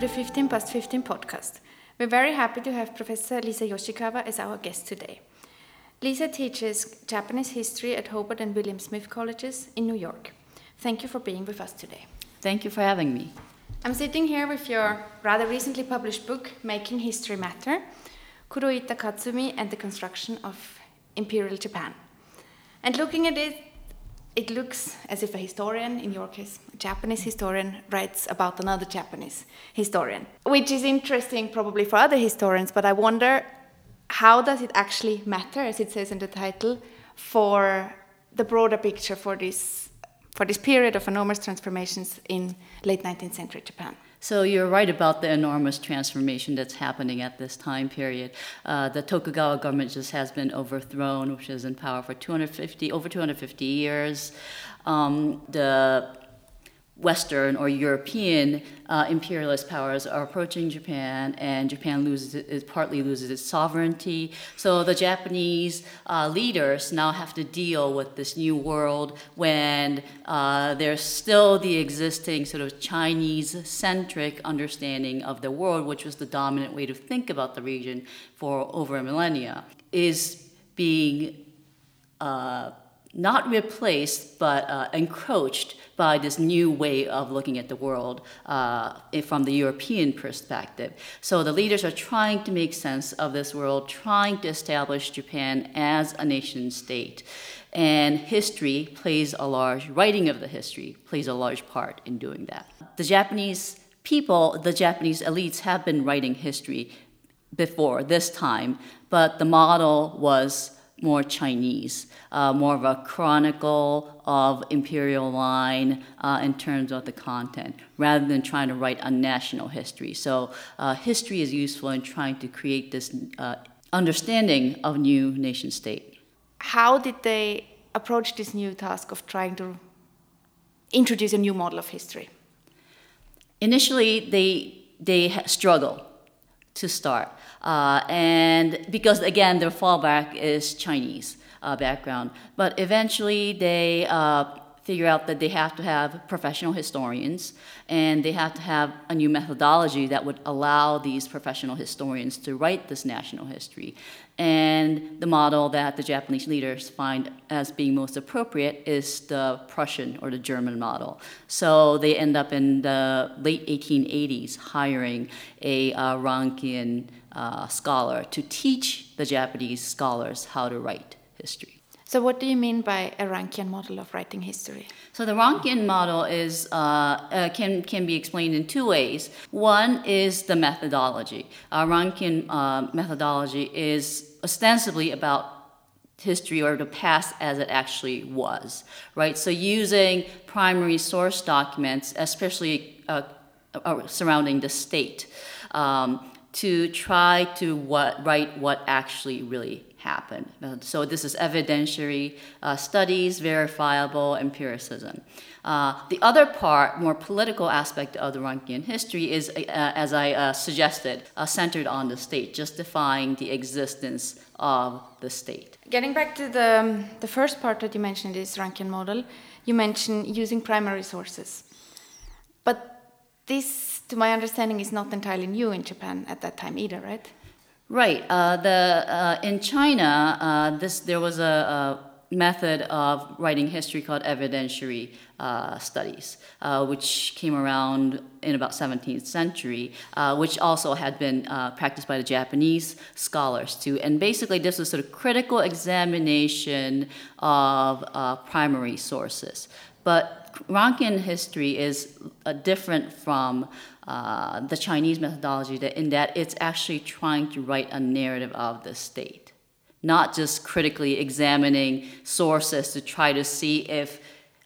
The 15 past 15 podcast. We're very happy to have Professor Lisa Yoshikawa as our guest today. Lisa teaches Japanese history at Hobart and William Smith Colleges in New York. Thank you for being with us today. Thank you for having me. I'm sitting here with your rather recently published book, Making History Matter Kuroita Katsumi and the Construction of Imperial Japan. And looking at it, it looks as if a historian, in your case, a Japanese historian, writes about another Japanese historian, which is interesting probably for other historians, but I wonder how does it actually matter, as it says in the title, for the broader picture for this for this period of enormous transformations in late 19th century Japan? So you're right about the enormous transformation that's happening at this time period. Uh, the Tokugawa government just has been overthrown, which is in power for 250 over 250 years. Um, the Western or European uh, imperialist powers are approaching Japan, and Japan loses it, partly loses its sovereignty. So the Japanese uh, leaders now have to deal with this new world when uh, there's still the existing sort of Chinese-centric understanding of the world, which was the dominant way to think about the region for over a millennia, is being uh, not replaced but uh, encroached by this new way of looking at the world uh, from the European perspective. So the leaders are trying to make sense of this world, trying to establish Japan as a nation state. And history plays a large, writing of the history plays a large part in doing that. The Japanese people, the Japanese elites have been writing history before this time, but the model was more Chinese, uh, more of a chronicle of imperial line uh, in terms of the content, rather than trying to write a national history. So uh, history is useful in trying to create this uh, understanding of new nation state. How did they approach this new task of trying to introduce a new model of history? Initially, they they struggle to start. Uh, and because again, their fallback is Chinese uh, background. But eventually they uh, figure out that they have to have professional historians and they have to have a new methodology that would allow these professional historians to write this national history. And the model that the Japanese leaders find as being most appropriate is the Prussian or the German model. So they end up in the late 1880s hiring a uh, Rankian uh, scholar to teach the Japanese scholars how to write history. So, what do you mean by a Rankian model of writing history? So, the Rankian model is uh, uh, can can be explained in two ways. One is the methodology. Uh, Rankian uh, methodology is ostensibly about history or the past as it actually was, right? So, using primary source documents, especially uh, uh, surrounding the state. Um, to try to what, write what actually really happened. So this is evidentiary uh, studies, verifiable empiricism. Uh, the other part, more political aspect of the Rankian history is, uh, as I uh, suggested, uh, centered on the state, justifying the existence of the state. Getting back to the, um, the first part that you mentioned, this Rankian model, you mentioned using primary sources. But this to my understanding, is not entirely new in Japan at that time either, right? Right. Uh, the uh, in China, uh, this there was a, a, method of writing history called evidentiary uh, studies, uh, which came around in about 17th century, uh, which also had been practiced by the Japanese scholars too. And basically, this was sort of critical examination of primary sources. But Rankian history is different from uh, the Chinese methodology that in that it's actually trying to write a narrative of the state, not just critically examining sources to try to see if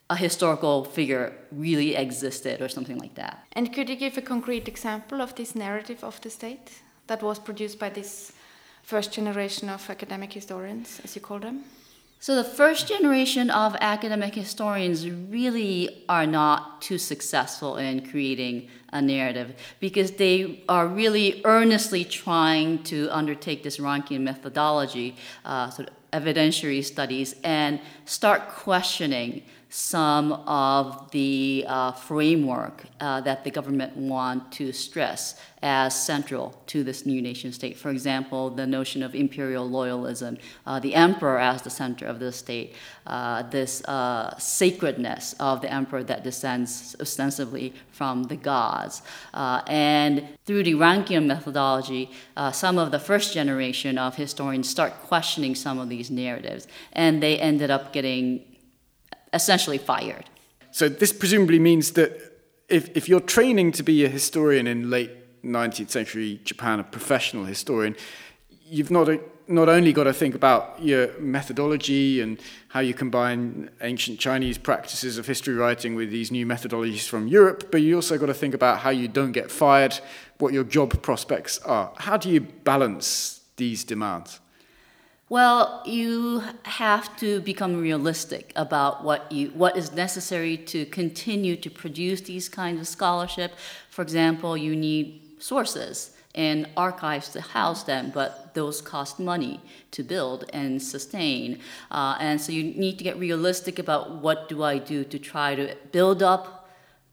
a historical figure really existed or something like that. And could you give a concrete example of this narrative of the state that was produced by this first generation of academic historians, as you call them? So the first generation of academic historians really are not too successful in creating a narrative because they are really earnestly trying to undertake this Rankian methodology, uh, sort of evidentiary studies, and start questioning some of the uh, framework uh, that the government want to stress as central to this new nation state. For example, the notion of imperial loyalism, uh, the emperor as the center of the state, uh, this uh, sacredness of the emperor that descends ostensibly from the gods. Uh, and through the Rankian methodology, some of the first generation of historians start questioning some of these narratives, and they ended up getting essentially fired. So this presumably means that if, if you're training to be a historian in late 19th century Japan, a professional historian, you've not, a, not only got to think about your methodology and how you combine ancient Chinese practices of history writing with these new methodologies from Europe, but you also got to think about how you don't get fired, what your job prospects are. How do you balance these demands? Well, you have to become realistic about what you what is necessary to continue to produce these kinds of scholarship. For example, you need sources and archives to house them, but those cost money to build and sustain. Uh, and so you need to get realistic about what do I do to try to build up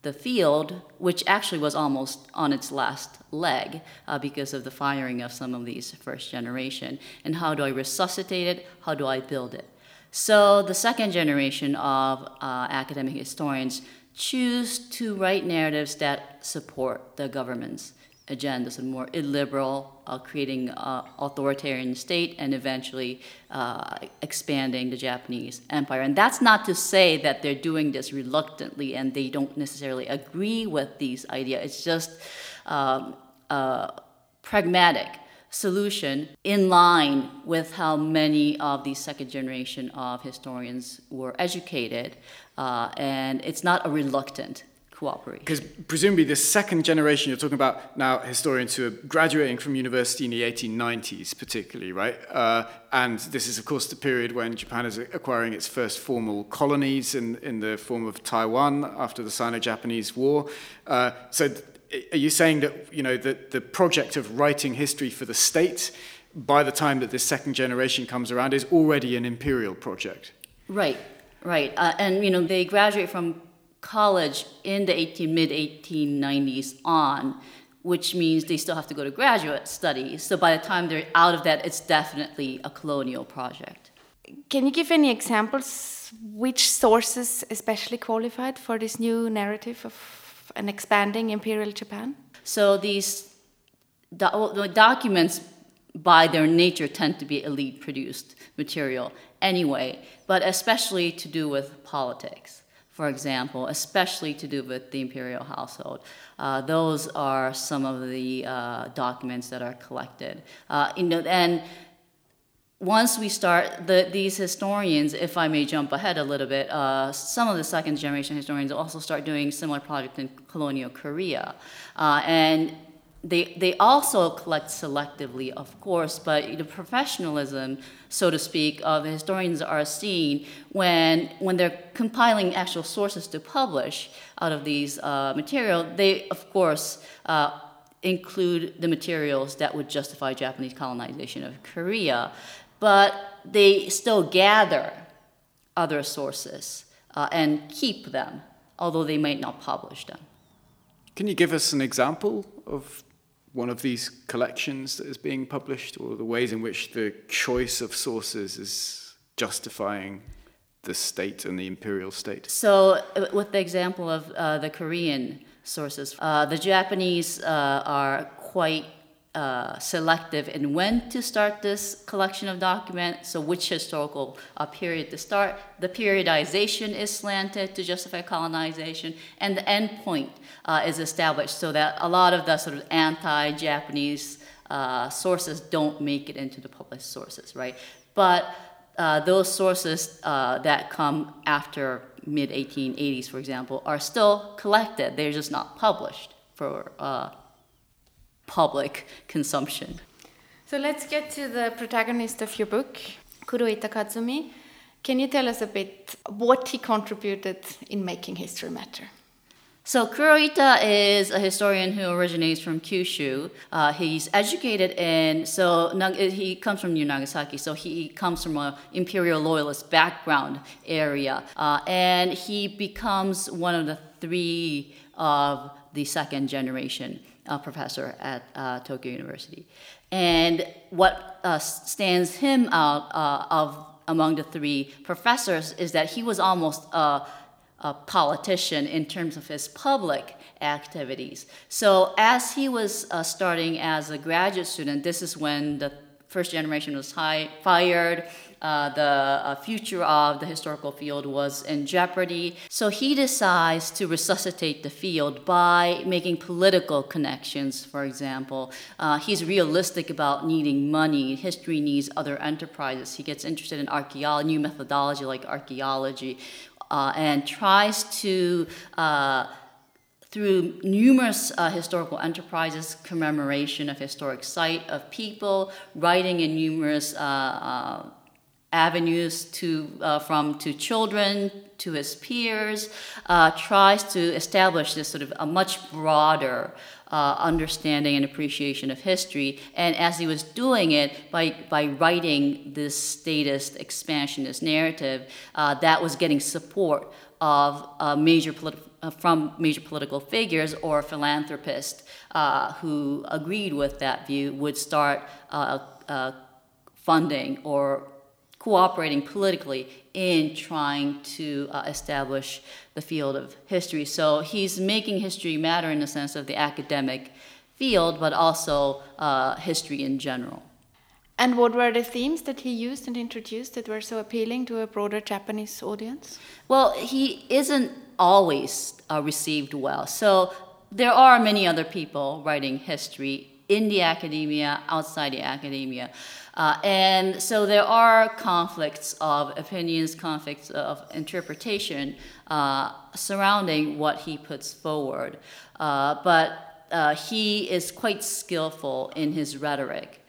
the field, which actually was almost on its last leg uh, because of the firing of some of these first generation. And how do I resuscitate it? How do I build it? So the second generation of uh, academic historians choose to write narratives that support the government's agendas, a more illiberal, uh, creating an authoritarian state, and eventually uh, expanding the Japanese empire. And that's not to say that they're doing this reluctantly and they don't necessarily agree with these ideas. It's just um, a pragmatic solution in line with how many of these second generation of historians were educated. Uh, and it's not a reluctant cooperate. Because presumably the second generation you're talking about now historians who are graduating from university in the 1890s particularly, right? Uh, and this is of course the period when Japan is acquiring its first formal colonies in, in the form of Taiwan after the Sino-Japanese War. Uh, so are you saying that you know that the project of writing history for the state by the time that this second generation comes around is already an imperial project? Right, right. Uh, and you know they graduate from college in the 18, mid 1890s on, which means they still have to go to graduate studies. So by the time they're out of that, it's definitely a colonial project. Can you give any examples? Which sources especially qualified for this new narrative of an expanding imperial Japan? So these do- documents, by their nature, tend to be elite produced material anyway, but especially to do with politics for example, especially to do with the imperial household. Uh, those are some of the uh, documents that are collected. Uh, you know, and once we start, the, these historians, if I may jump ahead a little bit, uh, some of the second generation historians also start doing similar projects in colonial Korea. Uh, and they, they also collect selectively, of course, but the professionalism, so to speak, of historians are seen when, when they're compiling actual sources to publish out of these uh, material. They, of course, uh, include the materials that would justify Japanese colonization of Korea, but they still gather other sources uh, and keep them, although they might not publish them. Can you give us an example of one of these collections that is being published, or the ways in which the choice of sources is justifying the state and the imperial state? So, uh, with the example of uh, the Korean sources, uh, the Japanese uh, are quite uh, selective in when to start this collection of documents, so which historical uh, period to start. The periodization is slanted to justify colonization, and the endpoint uh, is established so that a lot of the sort of anti Japanese uh, sources don't make it into the published sources, right? But uh, those sources that come after mid 1880s, for example, are still collected, they're just not published for public consumption. So let's get to the protagonist of your book, Kuroita Katsumi. Can you tell us a bit what he contributed in making history matter? So Kuroita is a historian who originates from Kyushu. Uh, he's educated in so he comes from New Nagasaki, so he comes from an imperial loyalist background area, uh, and he becomes one of the three of the second generation uh, professor at uh, Tokyo University. And what uh, stands him out uh, of among the three professors is that he was almost a, a politician in terms of his public activities. So as he was uh, starting as a graduate student, this is when the first generation was high, fired. Uh, the uh, future of the historical field was in jeopardy. So he decides to resuscitate the field by making political connections, for example. Uh, he's realistic about needing money. History needs other enterprises. He gets interested in archaeology, new methodology like archaeology, uh, and tries to uh, through numerous uh, historical enterprises, commemoration of historic site of people, writing in numerous uh, uh, avenues to, uh, from to children to his peers, uh, tries to establish this sort of a much broader uh, understanding and appreciation of history. And as he was doing it by, by writing this statist expansionist narrative, that was getting support of major political uh, from major political figures or philanthropists uh, who agreed with that view would start uh, uh, funding or cooperating politically in trying to uh, establish the field of history. So he's making history matter in the sense of the academic field, but also uh, history in general. And what were the themes that he used and introduced that were so appealing to a broader Japanese audience? Well, he isn't always uh, received well. So there are many other people writing history in the academia, outside the academia. Uh, and so there are conflicts of opinions, conflicts of interpretation uh, surrounding what he puts forward. Uh, but uh, he is quite skillful in his rhetoric.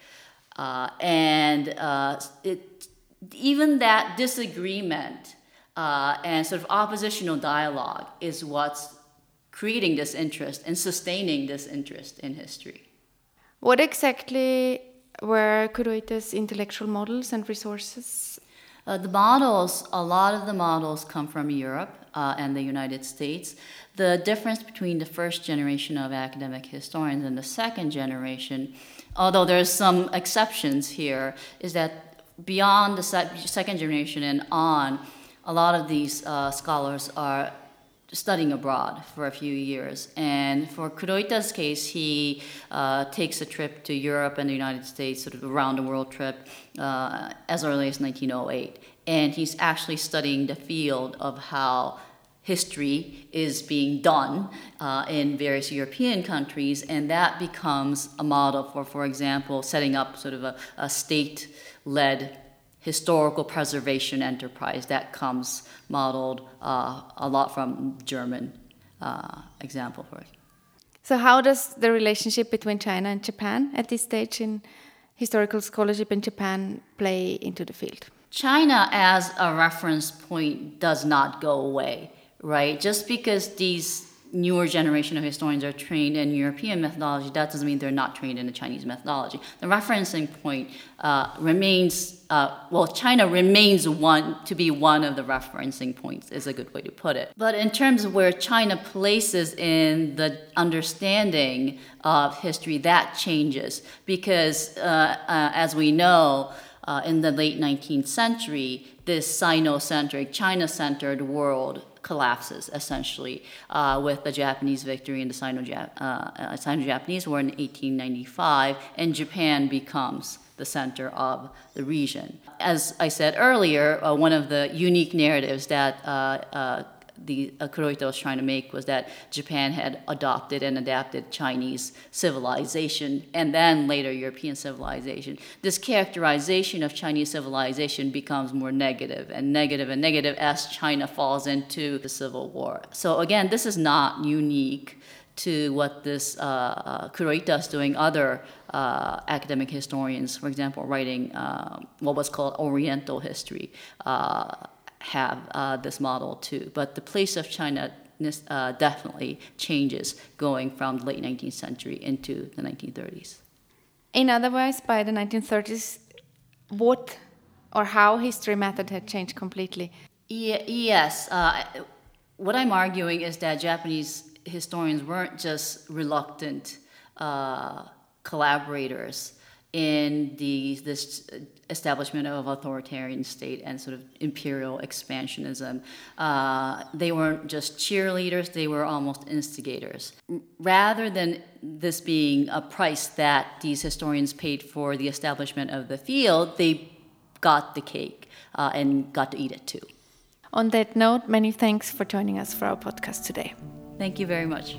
Uh, and uh, it, even that disagreement and sort of oppositional dialogue is what's creating this interest and sustaining this interest in history. What exactly were Kuroita's intellectual models and resources? Uh, the models, a lot of the models come from Europe uh, and the United States. The difference between the first generation of academic historians and the second generation although there's some exceptions here, is that beyond the second generation and on, a lot of these uh, scholars are studying abroad for a few years. And for Kuroita's case, he uh, takes a trip to Europe and the United States, sort of around the world trip, uh, as early as 1908. And he's actually studying the field of how history is being done uh, in various European countries, and that becomes a model for, for example, setting up sort of a, a state led historical preservation enterprise that comes modeled uh, a lot from German uh, example for it. So, how does the relationship between China and Japan at this stage in historical scholarship in Japan play into the field? China as a reference point does not go away right? Just because these newer generation of historians are trained in European methodology, that doesn't mean they're not trained in the Chinese methodology. The referencing point uh, remains, uh, well, China remains one to be one of the referencing points, is a good way to put it. But in terms of where China places in the understanding of history, that changes because, uh, uh as we know, uh, in the late 19th century, this Sino-centric, China-centered world collapses essentially uh, with the Japanese victory in the Sino-Japanese uh, uh War in 1895, and Japan becomes the center of the region. As I said earlier, uh, one of the unique narratives that uh, uh, the uh, was trying to make was that Japan had adopted and adapted Chinese civilization and then later European civilization. This characterization of Chinese civilization becomes more negative and negative and negative as China falls into the Civil War. So again, this is not unique to what this uh, uh, Kuroita is doing. Other uh, academic historians, for example, writing uh, what was called Oriental history, uh, have uh, this model too. But the place of China uh, definitely changes going from the late 19th century into the 1930s. In other words, by the 1930s, what or how history method had changed completely. yes. Uh, what I'm arguing is that Japanese historians weren't just reluctant uh, collaborators in the this establishment of authoritarian state and sort of imperial expansionism. Uh, they weren't just cheerleaders; they were almost instigators. Rather than this being a price that these historians paid for the establishment of the field, they got the cake uh, and got to eat it too. On that note, many thanks for joining us for our podcast today. Thank you very much.